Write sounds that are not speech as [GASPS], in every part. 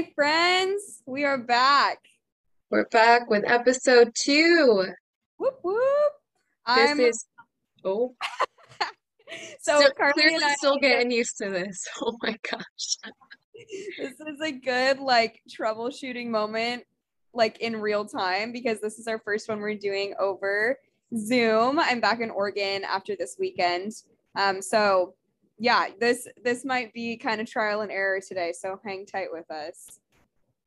Hi, friends. We are back. We're back with episode two. Whoop whoop. This I'm is oh, [LAUGHS] so Carly clearly I. still getting used to this. [LAUGHS] Oh my gosh. This is a good like troubleshooting moment, like in real time, because this is our first one we're doing over Zoom. I'm back in Oregon after this weekend. Um, so yeah, this this might be kind of trial and error today. So hang tight with us.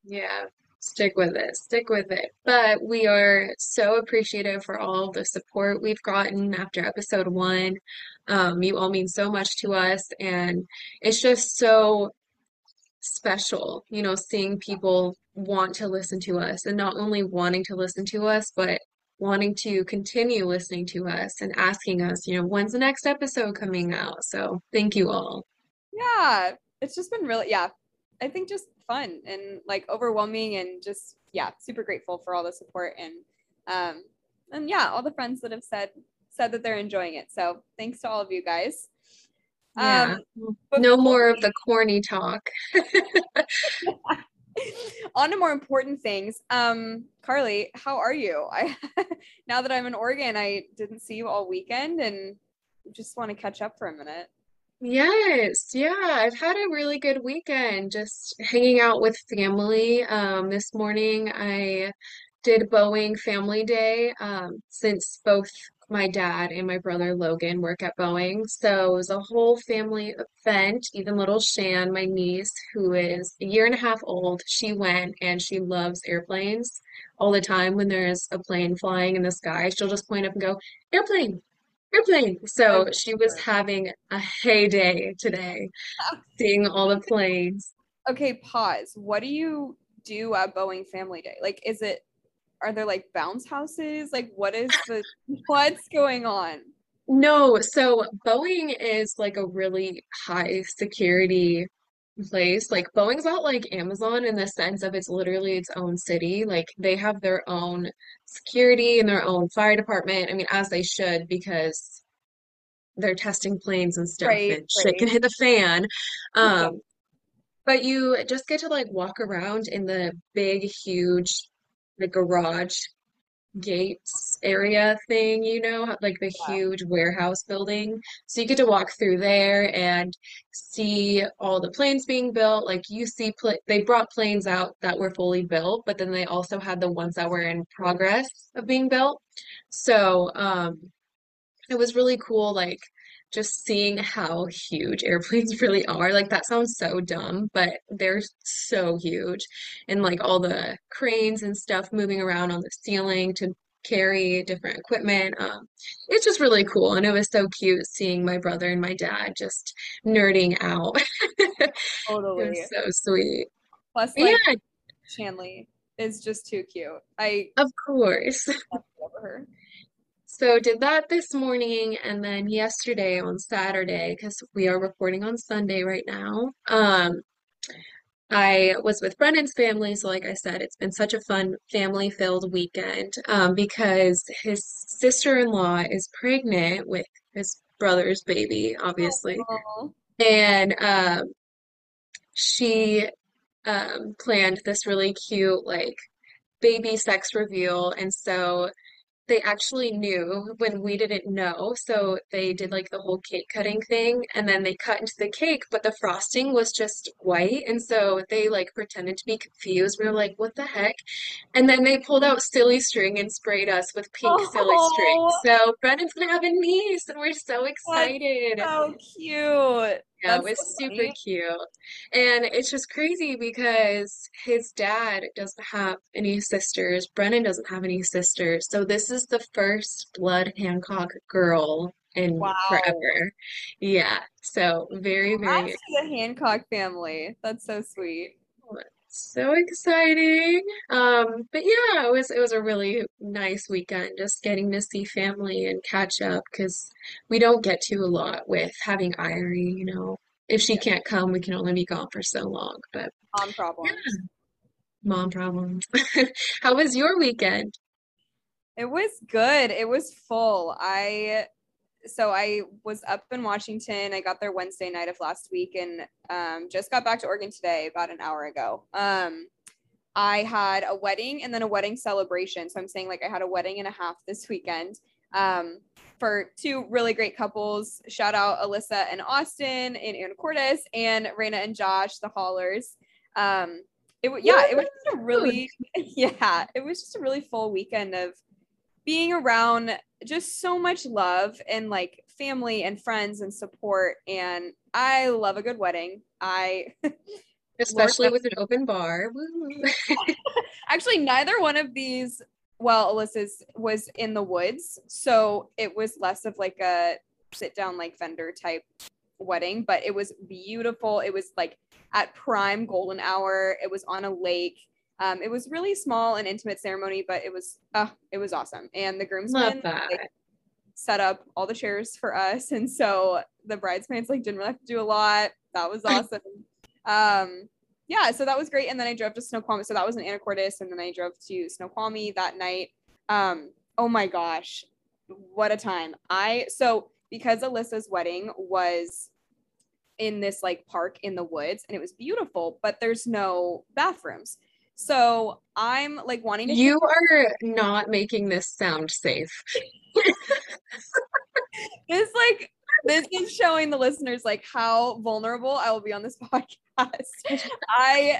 Yeah, stick with it. Stick with it. But we are so appreciative for all the support we've gotten after episode one. Um, you all mean so much to us, and it's just so special, you know, seeing people want to listen to us and not only wanting to listen to us, but wanting to continue listening to us and asking us, you know, when's the next episode coming out? So thank you all. Yeah, it's just been really, yeah, I think just fun and like overwhelming and just, yeah, super grateful for all the support and, um, and yeah, all the friends that have said, said that they're enjoying it. So thanks to all of you guys. Yeah. Um, No more of the corny talk. [LAUGHS] [LAUGHS] [LAUGHS] on to more important things. Um, Carly, how are you? [LAUGHS] I now that I'm in Oregon, I didn't see you all weekend and just want to catch up for a minute. Yes, yeah, I've had a really good weekend just hanging out with family. Um, this morning I did Boeing Family Day um, since both my dad and my brother Logan work at Boeing. So it was a whole family event. Even little Shan, my niece, who is a year and a half old, she went and she loves airplanes. All the time when there's a plane flying in the sky, she'll just point up and go, airplane, airplane. So oh, she was having a heyday today, [LAUGHS] seeing all the planes. Okay, pause. What do you do at Boeing Family Day? Like, is it are there like bounce houses? Like, what is the [LAUGHS] what's going on? No, so Boeing is like a really high security place. Like Boeing's not like Amazon in the sense of it's literally its own city. Like they have their own security and their own fire department. I mean, as they should because they're testing planes and stuff Right, and shit can hit the fan. [LAUGHS] Um, but you just get to like walk around in the big, huge like garage gates area thing, you know, like the huge warehouse building. So you get to walk through there and see all the planes being built. Like you see, pl they brought planes out that were fully built, but then they also had the ones that were in progress of being built. So, um, it was really cool, like just seeing how huge airplanes [LAUGHS] really are. Like that sounds so dumb, but they're so huge. And like all the cranes and stuff moving around on the ceiling to carry different equipment. Um, it's just really cool. And it was so cute seeing my brother and my dad just nerding out. [LAUGHS] It was Totally. so sweet. Plus, Yeah, like Shanley is just too cute. I of course. [LAUGHS] love her. So did that this morning and then yesterday on Saturday, because we are recording on Sunday right now. Um, I was with Brennan's family, so like I said, it's been such a fun family-filled weekend um, because his sister-in-law is pregnant with his brother's baby, obviously. Oh, And um, she um, planned this really cute like baby sex reveal, and so they actually knew when we didn't know. So they did like the whole cake cutting thing and then they cut into the cake, but the frosting was just white. And so they like pretended to be confused. We were like, what the heck? And then they pulled out silly string and sprayed us with pink silly string. oh, So Brennan's gonna have a niece and we're so that's excited. so cute. Yeah, it was so super funny. cute. And it's just crazy because his dad doesn't have any sisters. Brennan doesn't have any sisters. So this is the first blood Hancock girl in Wow. forever. Yeah. So very, very to the Hancock family. That's so sweet. So exciting. Um, but yeah, it was it was a really nice weekend just getting to see family and catch up because we don't get to a lot with having Irie, you know. If she Yeah. can't come, we can only be gone for so long. But Mom yeah, problems. mom problems. [LAUGHS] How was your weekend? It was good. It was full. I so I was up in Washington. I got there Wednesday night of last week and um, just got back to Oregon today about an hour ago. Um, I had a wedding and then a wedding celebration. So I'm saying like I had a wedding and a half this weekend um, for two really great couples. Shout out Alyssa and Austin and Anacortes and Raina and Josh, the haulers. Um, it yeah, it was just a really [LAUGHS] yeah, it was just a really full weekend of being around just so much love and like family and friends and support. And I love a good wedding. I [LAUGHS] especially with an open bar. [LAUGHS] Actually, neither one of these, well, Alyssa's was in the woods. So it was less of like a sit down, like vendor type wedding, but it was beautiful. It was like at prime golden hour. It was on a lake. Um, it was really small and intimate ceremony, but it was uh, it was awesome. And the groomsmen like, set up all the chairs for us, [LAUGHS] and so the bridesmaids like didn't really have to do a lot. That was [LAUGHS] awesome. um, yeah, so that was great. And then I drove to Snoqualmie. So that was in Anacortes, and then I drove to Snoqualmie that night. Um, oh my gosh, what a time! I so because Alyssa's wedding was in this like park in the woods and it was beautiful, but there's no bathrooms. So I'm like wanting to. You are not making this sound safe. [LAUGHS] this like this is showing the listeners like how vulnerable I will be on this [LAUGHS] podcast. I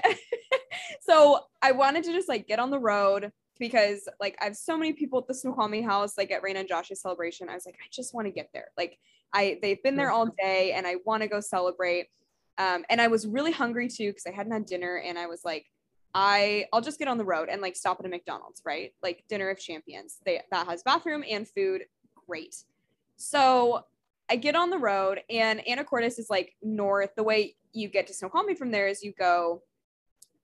[LAUGHS] so I wanted to just like get on the road because like I have so many people at the Snoqualmie house, like at Raina and Josh's celebration. I was like, I just want to get there. Like I they've been there all day and I want to go celebrate. Um, and I was really hungry too because I hadn't had dinner and I was like, I I'll just get on the road and like stop at a McDonald's, right? Like dinner of champions. They that has bathroom and food. Great. So I get on the road and Anacortes is like north. The way you get to Snoqualmie from there is you go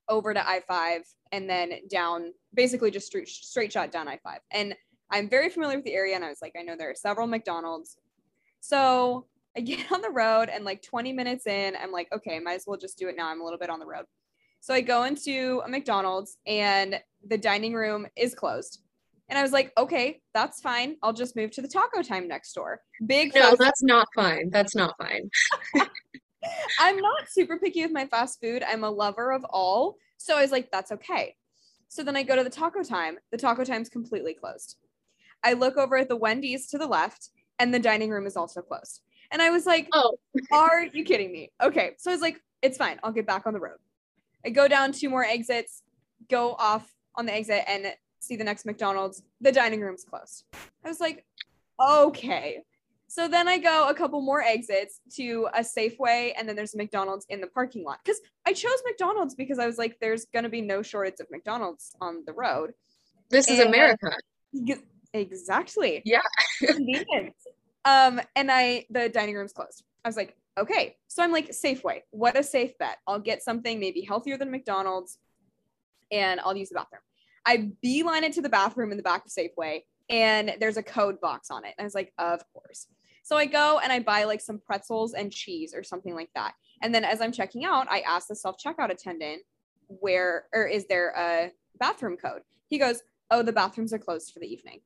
over to I-5 and then down basically just straight, straight shot down I-5. And I'm very familiar with the area and I was like, I know there are several McDonald's. So I [LAUGHS] get on the road and like 20 minutes in, I'm like, okay, might as well just do it now. I'm a little bit on the road. So I go into a McDonald's and the dining room is closed. And I was like, okay, that's fine. I'll just move to the taco time next door. Big No, that's not fine. That's not fine. [LAUGHS] I'm not super picky with my fast food. I'm a lover of all. So I was like, that's okay. So then I go to the taco time. The taco time's completely closed. I look over at the Wendy's to the left, and the dining room is also closed. And I was like, oh, are you kidding me? Okay. So I was like, it's fine. I'll get back on the road. I go down two more exits, go off on the exit and see the next McDonald's. The dining room's closed. I was like, okay. So then I go a couple more exits to a Safeway, and then there's a McDonald's in the parking lot. Because I chose McDonald's because I was like, there's going to be no shortage of McDonald's on the road. This and is America. Exactly. Yeah. [LAUGHS] um, and I, the dining room's closed. I was like, okay. So I'm like, Safeway, what a safe bet. I'll get something maybe healthier than McDonald's and I'll use the bathroom. I beeline it to the bathroom in the back of Safeway and there's a code box on it. And I was like, of course. So I go and I buy like some pretzels and cheese or something like that. And then as I'm checking out, I ask the self checkout attendant, where or is there a bathroom code? He goes, oh, the bathrooms are closed for the evening.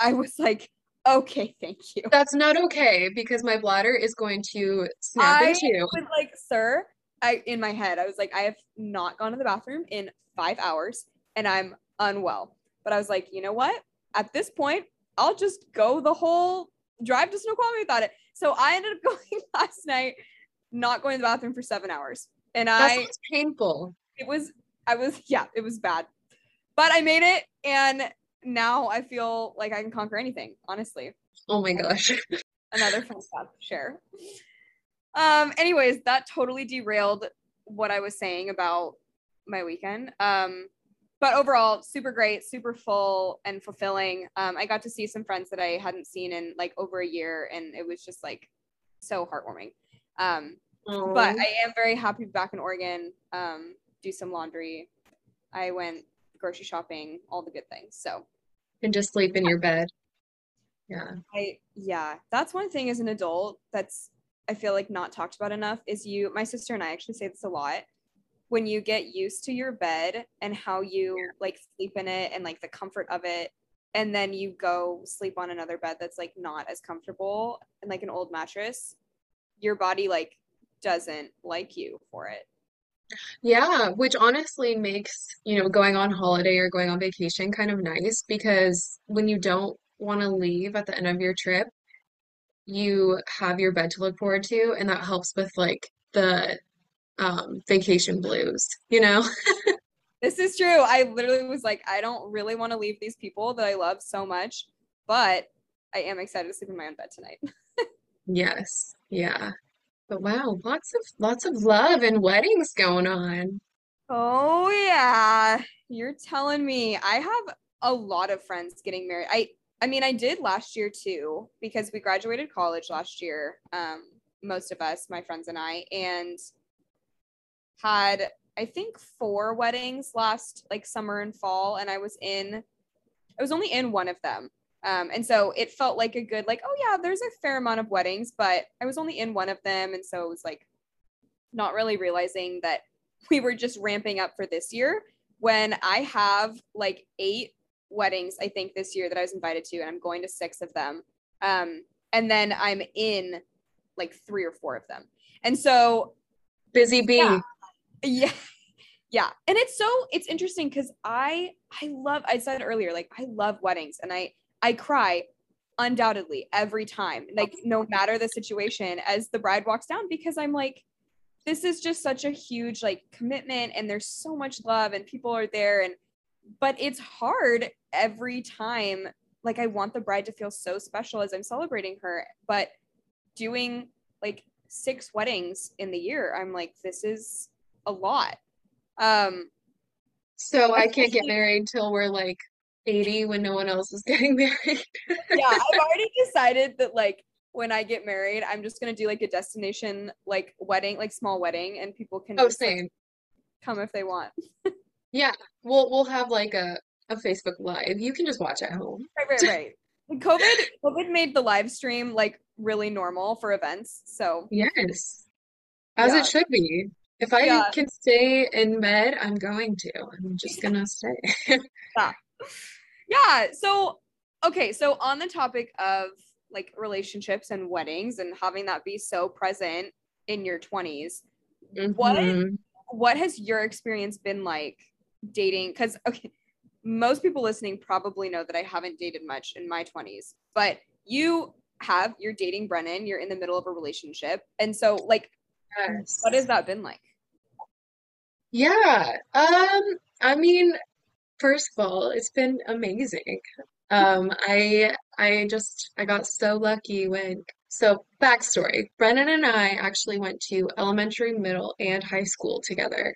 I was like, okay, thank you. That's not okay because my bladder is going to snap I in two. was like, sir, I in my head, I was like, I have not gone to the bathroom in five hours and I'm unwell. But I was like, you know what? At this point, I'll just go the whole drive to Snoqualmie without it. So I ended up [LAUGHS] going last night, not going to the bathroom for seven hours. And that I painful. It was I was yeah, it was bad. But I made it and now I feel like I can conquer anything, honestly. Oh my gosh. Another fun [LAUGHS] stuff share. Um, anyways, that totally derailed what I was saying about my weekend. Um, but overall, super great, super full and fulfilling. Um, I got to see some friends that I hadn't seen in like over a year, and it was just like so heartwarming. Um, but I am very happy to be back in Oregon. Um, do some laundry. I went grocery shopping, all the good things. So and just sleep in your bed. Yeah. I yeah, that's one thing as an adult that's I feel like not talked about enough is you my sister and I actually say this a lot. When you get used to your bed and how you yeah. like sleep in it and like the comfort of it, and then you go sleep on another bed that's like not as comfortable and like an old mattress, your body like doesn't like you for it. Yeah, which honestly makes, you know, going on holiday or going on vacation kind of nice because when you don't want to leave at the end of your trip, you have your bed to look forward to, and that helps with like the um vacation blues, you know? [LAUGHS] This is true. I literally was like, I don't really want to leave these people that I love so much, but I am excited to sleep in my own bed tonight. [LAUGHS] Yes. Yeah. But wow, lots of lots of love and weddings going on. Oh yeah, you're telling me. I have a lot of friends getting married. I I mean, I did last year too because we graduated college last year. Um, most of us, my friends and I, and had I think four weddings last like summer and fall, and I was in. I was only in one of them. Um, and so it felt like a good, like, oh yeah, there's a fair amount of weddings, but I was only in one of them. And so it was like not really realizing that [LAUGHS] we were just ramping up for this year when I have like eight weddings, I think, this year that I was invited to, and I'm going to six of them. Um, and then I'm in like three or four of them. And so, Busy bee. yeah, yeah, [LAUGHS] yeah. And it's so it's interesting because I I love I said earlier, like I love weddings and I I cry undoubtedly every time, like no matter the situation as the bride walks down, because I'm like, this is just such a huge like commitment and there's so much love and people are there and but it's hard every time like i want the bride to feel so special as i'm celebrating her but doing like six weddings in the year i'm like this is a lot. Um So I can't get married till we're like 80 when no one else is getting [LAUGHS] married. yeah i've already decided that like when i get married i'm just to do like a destination like wedding like small wedding and people can Oh, just like same. come if they want Yeah. We'll we'll have like a a Facebook Live. You can just watch at home. [LAUGHS] right right right covid covid made the live stream like really normal for events so Yes. As it should be. If I yeah can stay in med, I'm going to. I'm just [LAUGHS] gonna stay. yeah [LAUGHS] yeah so okay so on the topic of like relationships and weddings and having that be so present in your 20s what hmm what has your experience been like dating? Because okay most people listening probably know that i haven't dated much in my 20s but you have you're dating brennan you're in the middle of a relationship and so like what has that been like? Yeah. Um, I mean, first of all, it's been amazing. Um, I I just I got so lucky when so backstory. Brennan and I actually went to elementary, middle, and high school together.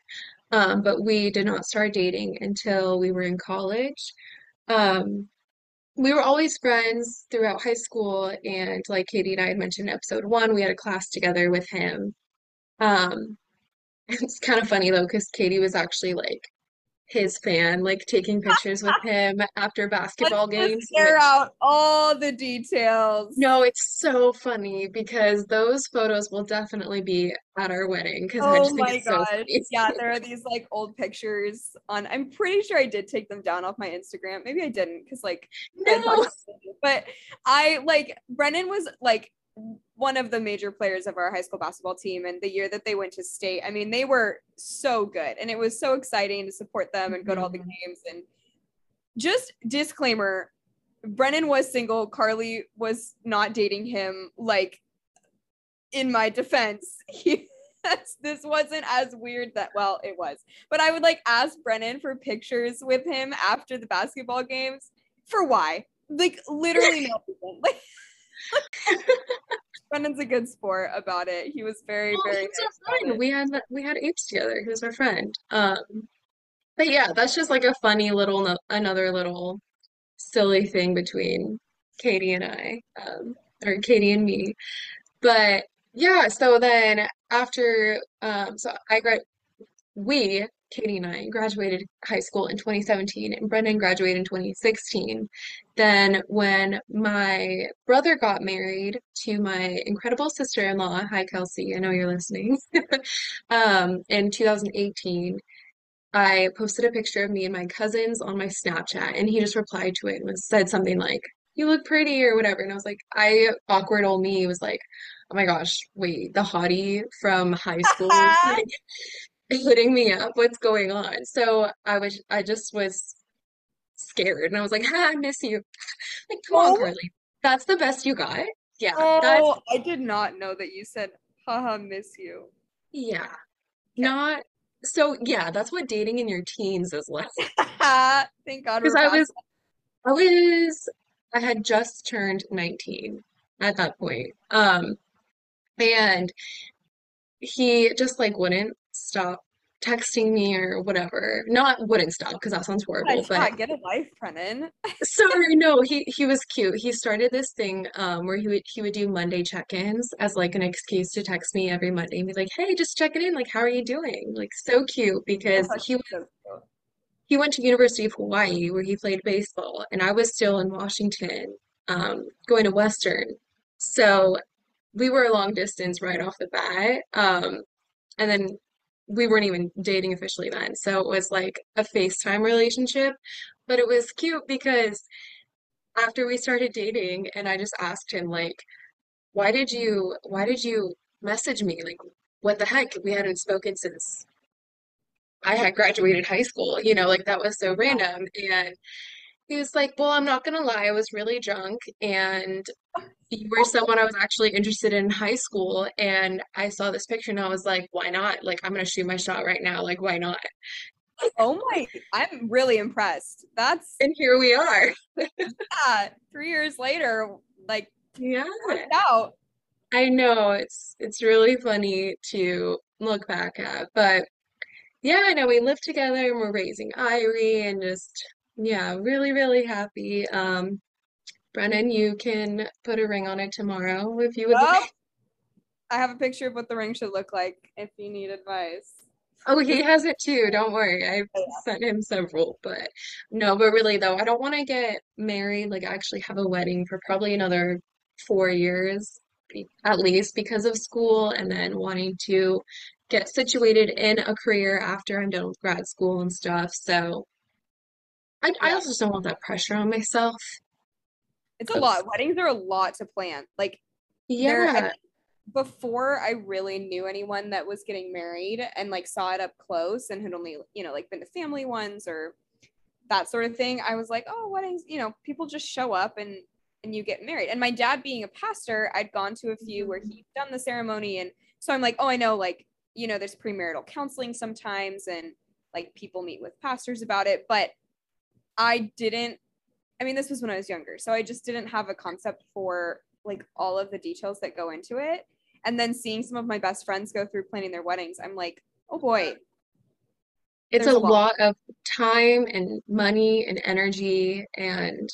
Um, but we did not start dating until we were in college. Um, we were always friends throughout high school, and like Katie and I had mentioned in episode one, we had a class together with him. Um, [LAUGHS] it's kind of funny though, because Katie was actually like his fan, like taking pictures with him after let's basketball games, air which out all the details no, it's so funny because those photos will definitely be at our wedding because I Oh just think my it's so gosh. funny. Yeah, [LAUGHS] there are these like old pictures on I'm pretty sure I did take them down off my Instagram. Maybe I didn't because like I No. it. but I like Brennan was like one of the major players of our high school basketball team and the year that they went to state, I mean, they were so good and it was so exciting to support them and go to all the Mhm. games and just disclaimer, Brennan was single, Carly was not dating him like in my defense, [LAUGHS] he this wasn't as weird that well it was. But I would like ask Brennan for pictures with him after the basketball games. For why? Like literally no [LAUGHS] reason. Like [LAUGHS] [LAUGHS] Brennan's a good sport about it. He was very, Well, very he's nice friend. We had we had APs together. He was our friend. Um, but yeah, that's just like a funny little no another little silly thing between Katie and I, um, or Katie and me. But yeah, so then after, um, so I grad we, Katie and I, graduated high school in 2017, and Brennan graduated in 2016. Then when my brother got married to my incredible sister-in-law, hi Kelsey, I know you're listening, [LAUGHS] um, in 2018. I posted a picture of me and my cousins on my Snapchat, and he just replied to it and was, said something like, "You look pretty" or whatever. And I was like, I awkward old me was like, "Oh my gosh, wait, the hottie from high school [LAUGHS] [LAUGHS] [LAUGHS] hitting me up. What's going on?" So I was, I just was scared, and I was like, "Ha, I miss you." [LAUGHS] Like, come on, Oh, Carly, that's the best you got. Yeah, that's oh, I did not know that you said, haha, miss you. yeah, Okay. not so. Yeah, that's what dating in your teens is like. [LAUGHS] Thank God Because I was I was I had just turned 19 at that point. Um and he just like wouldn't stop texting me or whatever. Not wouldn't stop because that sounds horrible, but get a life, Brennan. [LAUGHS] sorry, no, he he was cute. He started this thing um where he would he would do Monday check-ins as like an excuse to text me every Monday and be like, "Hey, just checking in. Like, how are you doing?" Like so cute because he so he went to University of Hawaii where he played baseball, and I was still in Washington, um, going to Western. So we were a long distance right off the bat. Um, and then we weren't even dating officially then. So it was like a FaceTime relationship. But it was cute because after we started dating and I just asked him like, why did you why did you message me? Like, what the heck? We hadn't spoken since I had graduated high school, you know, like that was so random. And He was like, Well, I'm not gonna lie, I was really drunk and you were someone I was actually interested in high school and I saw this picture and I was like, why not? Like I'm gonna shoot my shot right now. Like why not? [LAUGHS] Oh my, I'm really impressed. That's, And here we are. yeah, three years later, like, Yeah. out. I know it's it's really funny to look back at. But yeah, I know we live together and we're raising Irie and just yeah, really, really happy. Um, Brennan, you mm-hmm. can put a ring on it tomorrow if you would like. I have a picture of what the ring should look like if you need advice. Oh, he has it too. Don't worry. I've sent him several, but no, but really though, I don't want to get married, like I actually have a wedding for probably another four years at least because of school and then wanting to get situated in a career after I'm done with grad school and stuff. So I, I also just don't want that pressure on myself it's a lot. Weddings are a lot to plan. Like, yeah, before I really knew anyone that was getting married and like saw it up close and had only, you know, like been to family ones or that sort of thing, I was like, oh, weddings, you know, people just show up and and you get married. And my dad being a pastor, I'd gone to a few where Mhm. he'd done the ceremony and so I'm like, oh, I know like, you know, there's premarital counseling sometimes and like people meet with pastors about it, but I didn't I mean, this was when I was younger. So I just didn't have a concept for like all of the details that go into it. And then seeing some of my best friends go through planning their weddings, I'm like, oh boy, it's a a lot. lot of time and money and energy and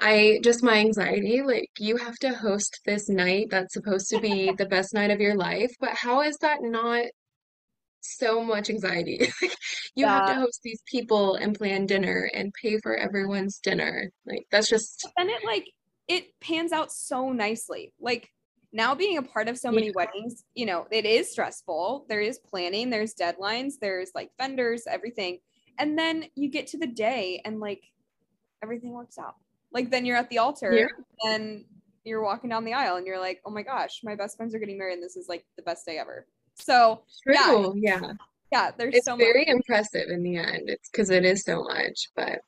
I just my anxiety, like you have to host this night that's supposed to be [LAUGHS] the best night of your life, but how is that not so much anxiety? [LAUGHS] Like you have to host these people and plan dinner and pay for everyone's dinner. Like that's just then it like it pans out so nicely. Like now being a part of so yeah, many weddings, you know, it is stressful. There is planning, there's deadlines, there's like vendors, everything. And then you get to the day and like everything works out. Like then you're at the yeah, altar and you're walking down the aisle and you're like, oh my gosh, my best friends are getting married and this is like the best day ever. So yeah, true. Yeah. yeah, there's It's so much. It's very impressive in the end. It's because it is so much, but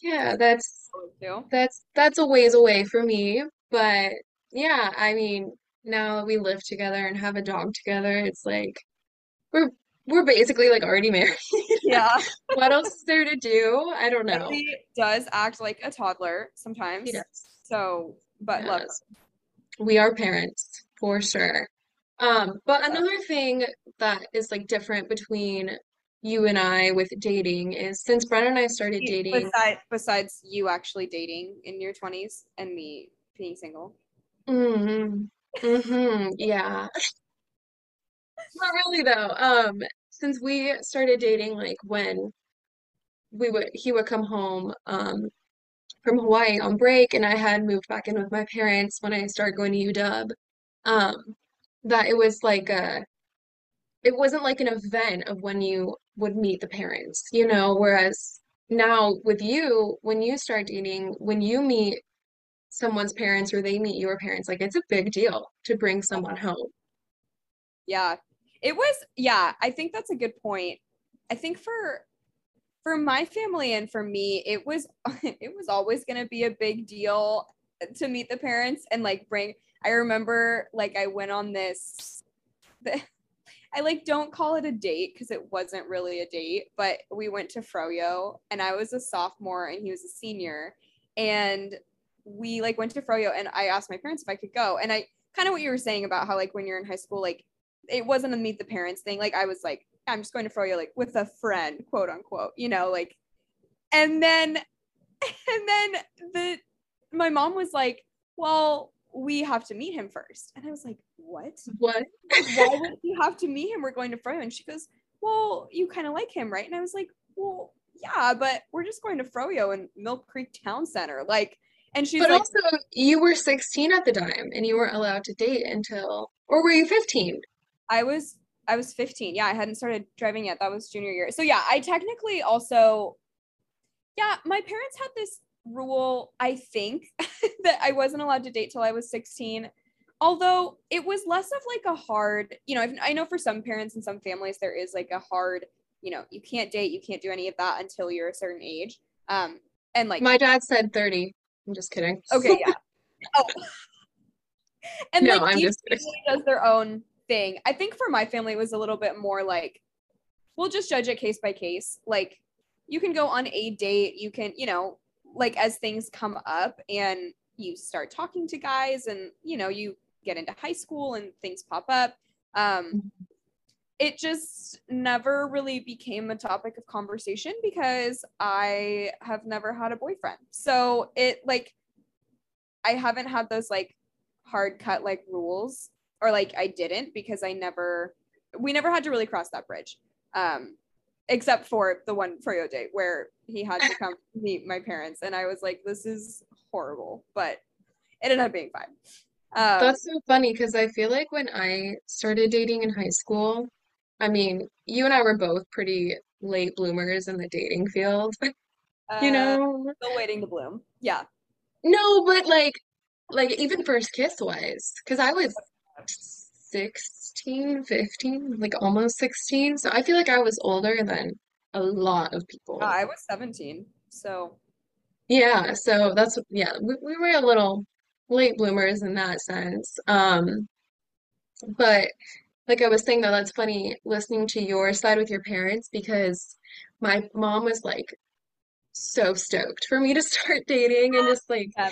Yeah, yeah, that's that's that's a ways away for me. But yeah, I mean, now that we live together and have a dog together, it's like We're we're basically like already [LAUGHS] married. Yeah. What else is there to do? I don't know. Riley does act like a toddler He sometimes. does. So, He but love. We are parents for sure. Um, but another thing that is like different between you and I with dating is since Brennan and I started dating, Besides, besides you actually dating in your 20s and me being single. mm, hmm yeah, not really though. Um, since we started dating, like when we would he would come home, um, from Hawaii on break, and I had moved back in with my parents when I started going to UW. Um, that it was like a it wasn't like an event of when you would meet the parents, you know, whereas now with you, when you start dating, when you meet someone's parents or they meet your parents, like it's a big deal to bring someone home. Yeah. It was yeah, I think that's a good point. I think for for my family and for me, it was [LAUGHS] it was always going to be a big deal to meet the parents and like bring I remember like I went on this [LAUGHS] I like don't call it a date because it wasn't really a date, but we went to Froyo and I was a sophomore and he was a senior and we like went to Froyo and I asked my parents if I could go and I kind of what you were saying about how like when you're in high school like it wasn't a meet the parents thing like I was like I'm just going to Froyo like with a friend quote unquote you know like and then [LAUGHS] and then the my mom was like well we have to meet him first. And I was like, what? What? Why [LAUGHS] would you have to meet him? We're going to Froyo. And she goes, well, you kind of like him, right? And I was like, well, yeah, but we're just going to Froyo and Mill Creek Town Center. Like, and she's but like, also, you were 16 at the time and you weren't allowed to date until, or were you 15? I was, I was 15. Yeah, I hadn't started driving yet. That was junior year. So yeah, I technically also, yeah, my parents had this rule, I think, [LAUGHS] that I wasn't allowed to date till I was 16. Although it was less of like a hard, you know, I know for some parents and some families, there is like a hard, you know, you can't date, you can't do any of that until you're a certain age. Um, and like my dad said 30. I'm just kidding. Okay, yeah. [LAUGHS] oh. [LAUGHS] And no, like I'm each family does their own thing. I think for my family it was a little bit more like we'll just judge it case by case. Like you can go on a date, you can, you know, like as things come up and you start talking to guys and you know you get into high school and things pop up um it just never really became a topic of conversation because i have never had a boyfriend. So it like i haven't had those like hard cut like rules or like i didn't because i never we never had to really cross that bridge. Um except for the one Froyo date where he had to [LAUGHS] come meet my parents, and I was like, "This is horrible," but it ended up being fine. Um, That's so funny because I feel like when I started dating in high school, I mean, you and I were both pretty late bloomers in the dating field, [LAUGHS] you uh, know? still waiting to bloom. Yeah, No, but like, like even first kiss wise, because I was 16, 15, like almost 16. So I feel like I was older than a lot of people. I was 17, so Yeah, so that's, yeah, we, we were a little late bloomers in that sense. Um, but like I was saying though, that's funny listening to your side with your parents because my mom was like so stoked for me to [LAUGHS] start dating and just like yeah,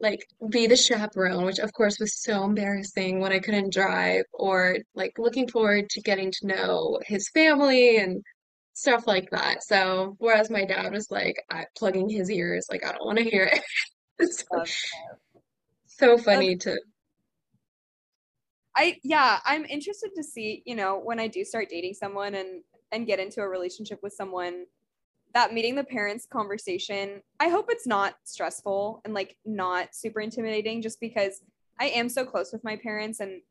like be the chaperone, which of course was so embarrassing when I couldn't drive, or like looking forward to getting to know his family and stuff like that. So whereas my dad was like I, plugging his ears, like I don't want to hear it. It's [LAUGHS] so, that's, so that's funny to I yeah, I'm interested to see, you know, when I do start dating someone and and get into a relationship with someone, that meeting the parents conversation, I hope it's not stressful and like not super intimidating just because I am so close with my parents and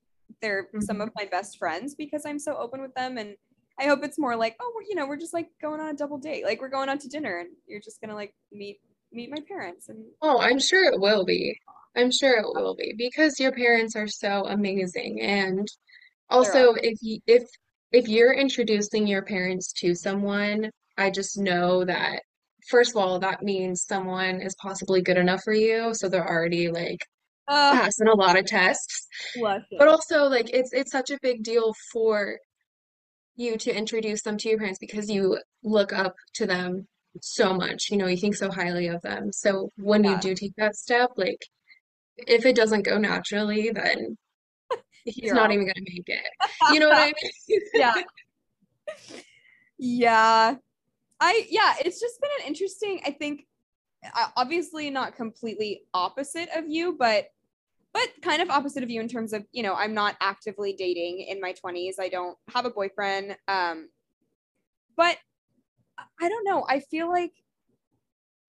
they're some Mhm. of my best friends because I'm so open with them and I hope it's more like, oh, you know, we're just like going on a double date. Like we're going out to dinner and you're just going to like meet meet my parents and Oh, I'm sure it will be. I'm sure it will be because your parents are so amazing. And also if you if if you're introducing your parents to someone, I just know that first of all, that means someone is possibly good enough for you. So they're already like uh passing a lot of tests. But also like it's it's such a big deal for you to introduce them to your parents because you look up to them so much. You know, you think so highly of them. So when you do take that step, like if it doesn't go naturally, then [LAUGHS] he's you're not out. even gonna make it. You know what I [LAUGHS] mean? [LAUGHS] yeah. Yeah. I yeah, it's just been an interesting, I think uh, obviously not completely opposite of you, but but kind of opposite of you in terms of, you know, I'm not actively dating in my 20s. I don't have a boyfriend. Um, but I don't know. I feel like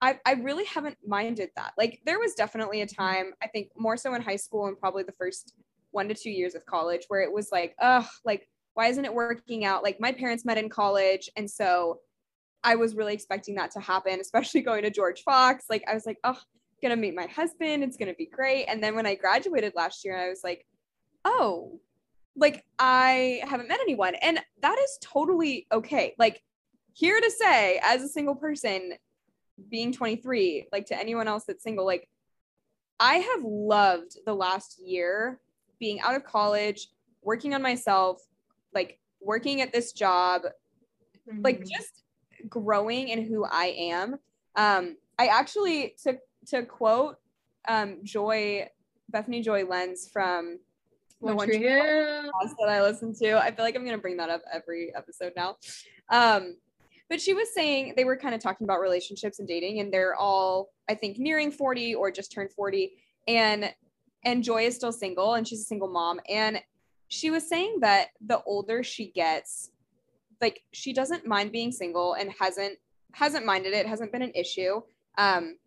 I I really haven't minded that. Like there was definitely a time, I think more so in high school and probably the first one to two years of college where it was like, oh, like why isn't it working out? Like my parents met in college. And so I was really expecting that to happen, especially [LAUGHS] going to George Fox. Like I was like, oh, gonna meet my husband. It's gonna be great. And then when I graduated last year, I was like, oh, like I haven't met anyone. And that is totally okay. Like here to say, as a single person, being 23, like to anyone else that's single, like I have loved the last year being out of college, working on myself, like working at this job, mm-hmm. like just growing in who I am. Um, I actually to to quote um, Joy Bethany Joy Lenz from the one that I listen to. I feel like I'm gonna bring that up every episode now. Um, but she was saying they were kind of talking about relationships and dating, and they're all I think nearing 40 or just turned 40, and and Joy is still single and she's a single mom, and she was saying that the older she gets, like she doesn't mind being single and hasn't hasn't minded it, hasn't been an issue. Um,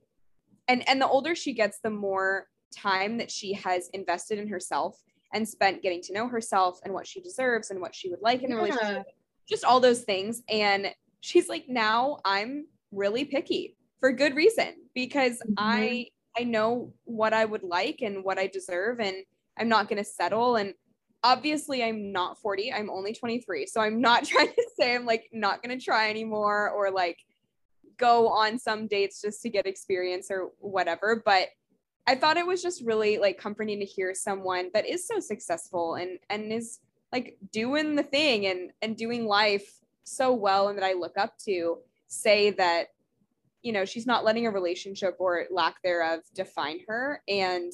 and and the older she gets, the more time that she has invested in herself and spent getting to know herself and what she deserves and what she would like in yeah. a relationship, just all those things. And she's like, now I'm really picky for good reason because mm-hmm. I I know what I would like and what I deserve and I'm not going to settle and obviously I'm not 40 I'm only 23 so I'm not [LAUGHS] trying to say I'm like not going to try anymore or like go on some dates just to get experience or whatever but I thought it was just really like comforting to hear someone that is so successful and and is like doing the thing and and doing life so well and that I look up to say that you know she's not letting a relationship or lack thereof define her. And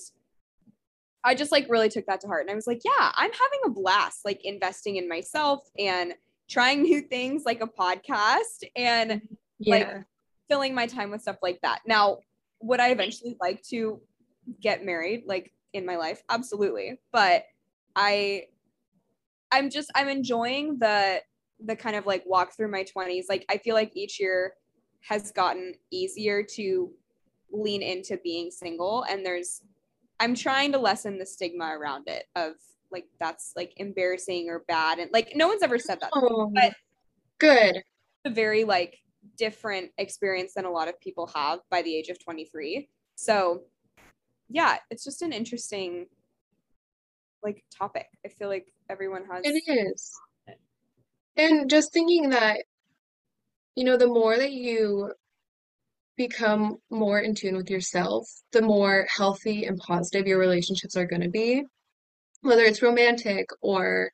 I just like really took that to heart and I was like yeah I'm having a blast like investing in myself and trying new things like a podcast and yeah. like filling my time with stuff like that. Now, would I eventually like to get married like in my life absolutely but i i'm just i'm enjoying the the kind of like walk through my 20s like i feel like each year has gotten easier to lean into being single and there's i'm trying to lessen the stigma around it of like that's like embarrassing or bad and like no one's ever said that oh, but good a very like different experience than a lot of people have by the age of 23 so yeah, it's just an interesting like topic. I feel like everyone has It is. And just thinking that, you know, the more that you become more in tune with yourself, the more healthy and positive your relationships are going to be, whether it's romantic or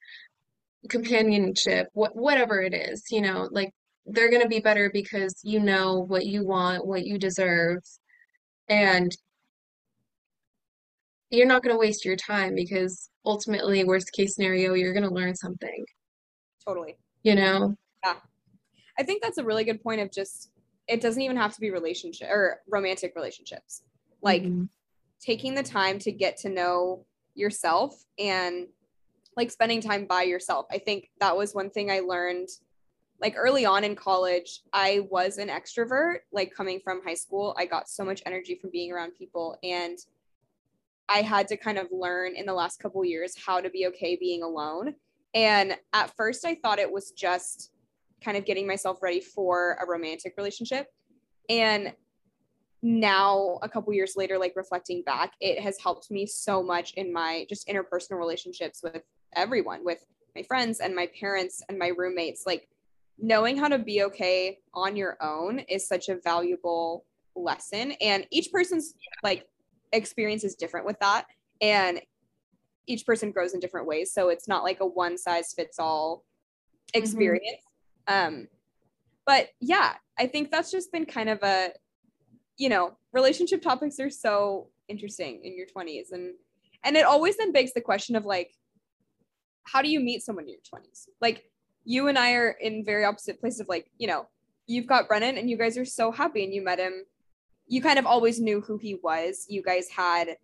companionship, what whatever it is, you know, like they're going to be better because you know what you want, what you deserve, and you're not going to waste your time because ultimately, worst case scenario, you're going to learn something. Totally. You know? Yeah. I think that's a really good point of just it doesn't even have to be relationship or romantic relationships. Like mm-hmm. taking the time to get to know yourself and like spending time by yourself. I think that was one thing I learned like early on in college. I was an extrovert, like coming from high school. I got so much energy from being around people and I had to kind of learn in the last couple years how to be okay being alone. And at first, I thought it was just kind of getting myself ready for a romantic relationship. And now, a couple years later, like reflecting back, it has helped me so much in my just interpersonal relationships with everyone, with my friends and my parents and my roommates. Like, knowing how to be okay on your own is such a valuable lesson. And each person's like experience is different with that and each person grows in different ways so it's not like a one size fits all mm-hmm. experience. Um but yeah i think that's just been kind of a you know relationship topics are so interesting in your 20s and and it always then begs the question of like how do you meet someone in your 20s like you and i are in very opposite places of like you know you've got brennan and you guys are so happy and you met him you kind of always knew who he was. You guys had,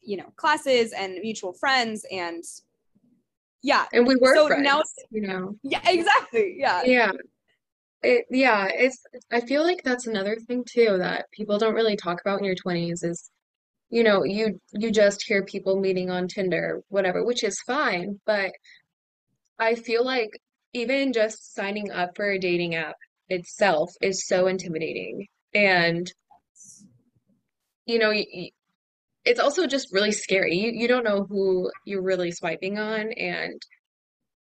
you know, classes and mutual friends and yeah. And we were so friends, now, you know. Yeah, exactly. Yeah. Yeah. It, yeah, it's I feel like that's another thing too that people don't really talk about in your 20s is you know, you you just hear people meeting on Tinder, whatever, which is fine, but I feel like even just signing up for a dating app itself is so intimidating. And, you know, y- y- it's also just really scary. You, you don't know who you're really swiping on. And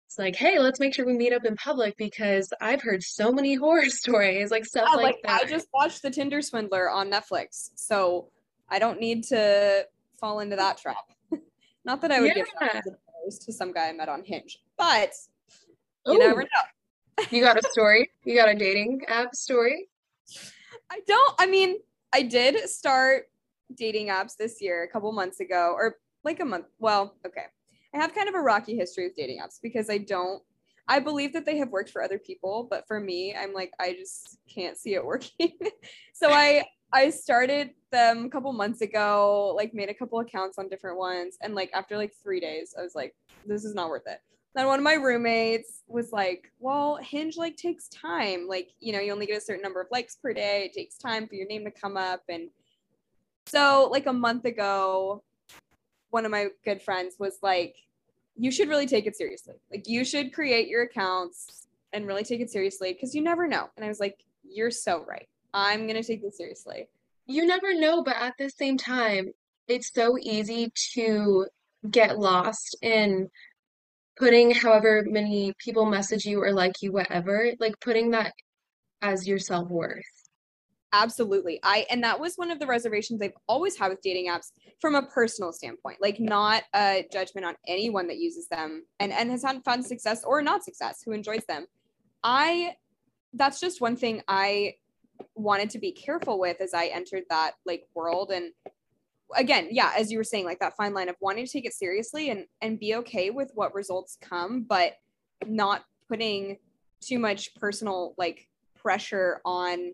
it's like, hey, let's make sure we meet up in public because I've heard so many [LAUGHS] horror stories, like stuff Yeah, like like I just watched The Tinder Swindler on Netflix, so I don't need to fall into that trap. [LAUGHS] Not that I would give Yeah. of to some guy I met on Hinge, but you never Oh, know. [LAUGHS] you got a story? You got a dating app story? I don't, I mean, I did start dating apps this year a couple months ago, or like a month. Well, okay. I have kind of a rocky history with dating apps because I don't, I believe that they have worked for other people, but for me, I'm like, I just can't see it [LAUGHS] working. so I, I started them a couple months ago, like made a couple accounts on different ones. And like after like three days, I was like, this is not worth it. Then one of my roommates was like, well, Hinge like takes time. Like, you know, you only get a certain number of likes per day. It takes time for your name to come up. And so like a month ago, one of my good friends was like, you should really take it seriously. Like you should create your accounts and really take it seriously because you never know. And I was like, you're so right. I'm gonna take this seriously. You never know, but at the same time, it's so easy to get lost in putting however many people message you or like you, whatever, like putting that as your self-worth. Absolutely. I and that was one of the reservations I've always had with dating apps from a personal standpoint, like not a judgment on anyone that uses them and and has had found success or not success who enjoys them. I that's just one thing I wanted to be careful with as I entered that like world and again, yeah, as you were saying like that fine line of wanting to take it seriously and and be okay with what results come but not putting too much personal like pressure on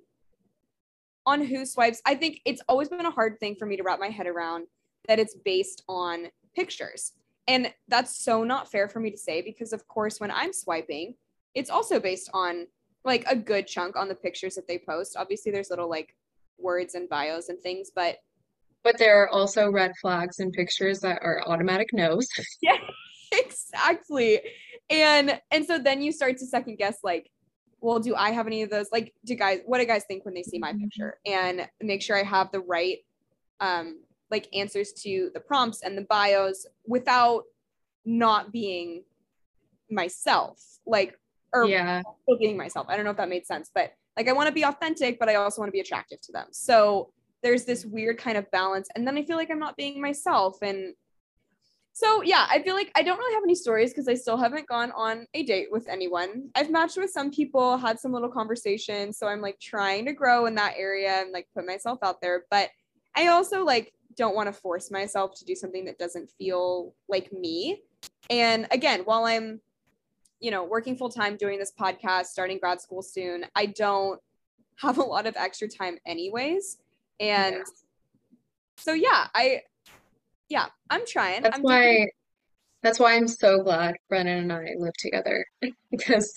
on who swipes. I think it's always been a hard thing for me to wrap my head around that it's based on pictures. And that's so not fair for me to say because, of course, when I'm swiping, it's also based on like a good chunk on the pictures that they post. Obviously, there's little like words and bios and things, but But there are also red flags and pictures that are automatic no's. [LAUGHS] yeah, exactly. And and so then you start to second guess like well, do I have any of those? Like, do guys, what do guys think when they see my picture? And make sure I have the right, um, like answers to the prompts and the bios without not being myself, like, or Yeah. being myself. I don't know if that made sense, but like, I want to be authentic, but I also want to be attractive to them. So there's this weird kind of balance. And then I feel like I'm not being myself. And so yeah, I feel like I don't really have any stories because I still haven't gone on a date with anyone. I've matched with some people, had some little conversations, so I'm like trying to grow in that area and like put myself out there, but I also like don't want to force myself to do something that doesn't feel like me. And again, while I'm you know, working full time doing this podcast, starting grad school soon, I don't have a lot of extra time anyways. And Yeah. so yeah, I yeah, I'm trying. That's I'm doing why that's why I'm so glad Brennan and I live together [LAUGHS] because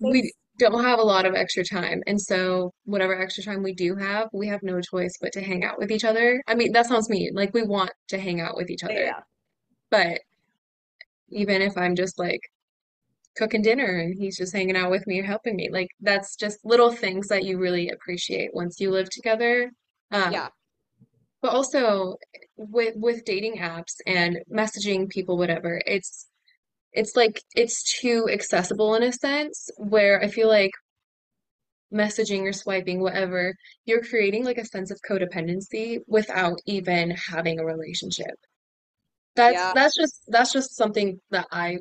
we don't have a lot of extra time. And so whatever extra time we do have, we have no choice but to hang out with each other. I mean, that sounds mean. Like we want to hang out with each other. yeah. But even if I'm just like cooking dinner and he's just hanging out with me or helping me, like that's just little things that you really appreciate once you live together. Um, Yeah. But also with with dating apps and messaging people, whatever, it's it's like it's too accessible in a sense where I feel like messaging or swiping, whatever, you're creating like a sense of codependency without even having a relationship. That's Yeah. that's just that's just something that I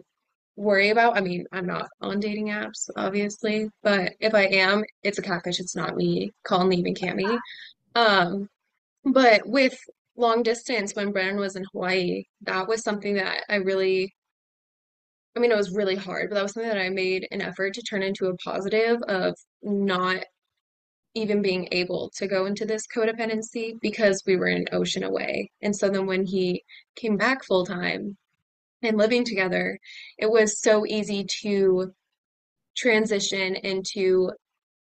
worry about. I mean, I'm not on dating apps, obviously, but if I am, it's a catfish. It's not me. Call me even Cami. Um, but with long distance, when Brennan was in Hawaii, that was something that I really, I mean, it was really hard, but that was something that I made an effort to turn into a positive of not even being able to go into this codependency because we were an ocean away. And so then when he came back full time and living together, it was so easy to transition into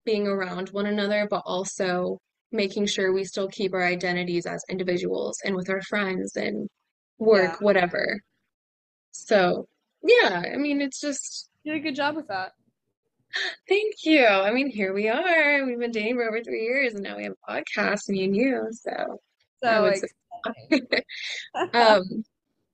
being around one another, but also making sure we still keep our identities as individuals and with our friends and Yeah. work, whatever. So, yeah, I mean, it's just You did a good job with that. [GASPS] Thank you. I mean, here we are. We've been dating for over three years, and now we have a podcast, me and you. So So [LAUGHS] um,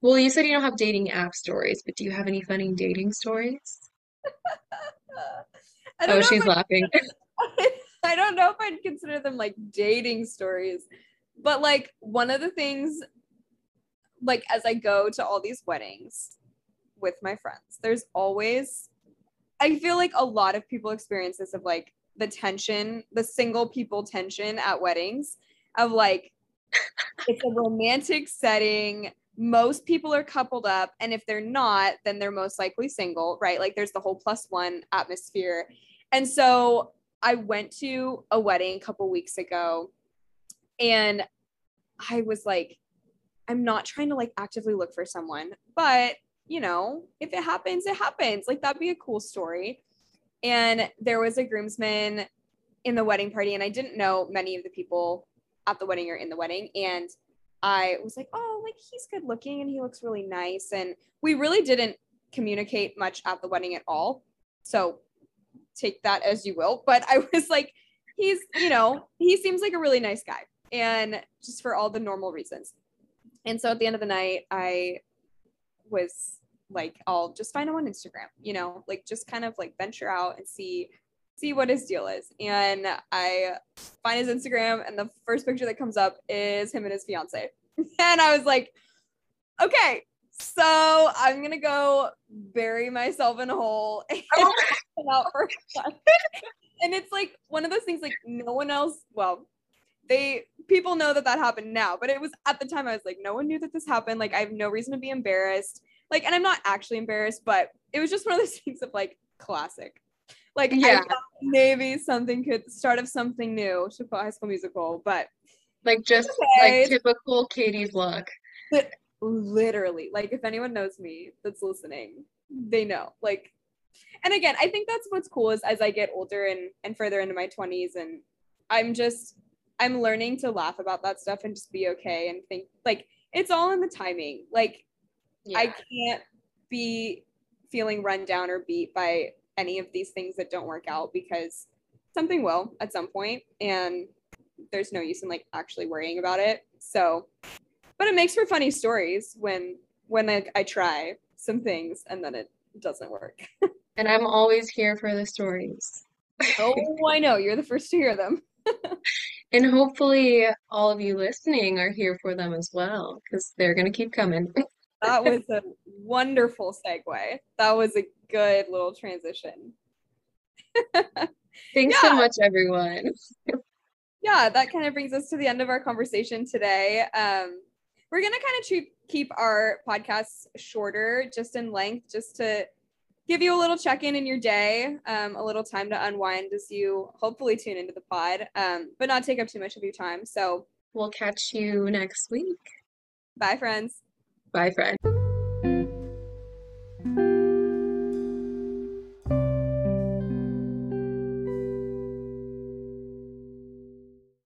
well, you said you don't have dating app stories, but do you have any funny dating stories? [LAUGHS] Oh, she's laughing. [LAUGHS] I, don't know if I'd consider them like dating stories, but like one of the things, like as I go to all these weddings with my friends, there's always, I feel like a lot of people experience this of like the tension, the single people tension at weddings of like, it's a romantic setting. Most people are coupled up. And if they're not, then they're most likely single, right? Like there's the whole plus one atmosphere. And so I went to a wedding a couple weeks ago and I was like, I'm not trying to like actively look for someone, but you know, if it happens, it happens. Like that'd be a cool story. And there was a groomsman in the wedding party, and I didn't know many of the people at the wedding or in the wedding. And I was like, oh, like he's good looking and he looks really nice. And we really didn't communicate much at the wedding at all. So take that as you will. But I was [LAUGHS] like, he's, you know, he seems like a really nice guy. And just for all the normal reasons. And so at the end of the night, I was like, I'll just find him on Instagram, you know, like just kind of like venture out and see see what his deal is. And I find his Instagram and the first picture that comes up is him and his fiance. [LAUGHS] And I was like, okay, so I'm gonna go bury myself in a hole [LAUGHS] and oh [LAUGHS] out for. And it's like one of those things like no one else, well, they people know that that happened now, but it was at the time I was like, no one knew that this happened. Like I have no reason to be embarrassed. Like, and I'm not actually embarrassed, but it was just one of those [LAUGHS] things of like classic. Like Yeah. Maybe something could start of something new to High School Musical, but Like just Okay. like typical Katie's luck. Literally, like if anyone knows me that's listening, they know. Like, and again, I think that's what's cool is as I get older and and further into my 20s, and I'm just I'm learning to laugh about that stuff and just be okay and think like it's all in the timing. Like I can't be feeling run down or beat by any of these things that don't work out because something will at some point and there's no use in like actually worrying about it. So, but it makes for funny stories when when I, I try some things and then it doesn't work. [LAUGHS] And I'm always here for the stories. oh, I know you're the first to hear them. [LAUGHS] And hopefully all of you listening are here for them as well, because they're gonna keep coming. [LAUGHS] That was a wonderful segue. That was a good little transition. Thanks so much, everyone. yeah, that kind of brings us to the end of our conversation today. Um, we're gonna kind of keep keep our podcasts shorter, just in length, just to give you a little check in in your day, um, a little time to unwind as you hopefully tune into the pod, um, but not take up too much of your time. So, We'll catch you next week. bye, friends. Bye, friend.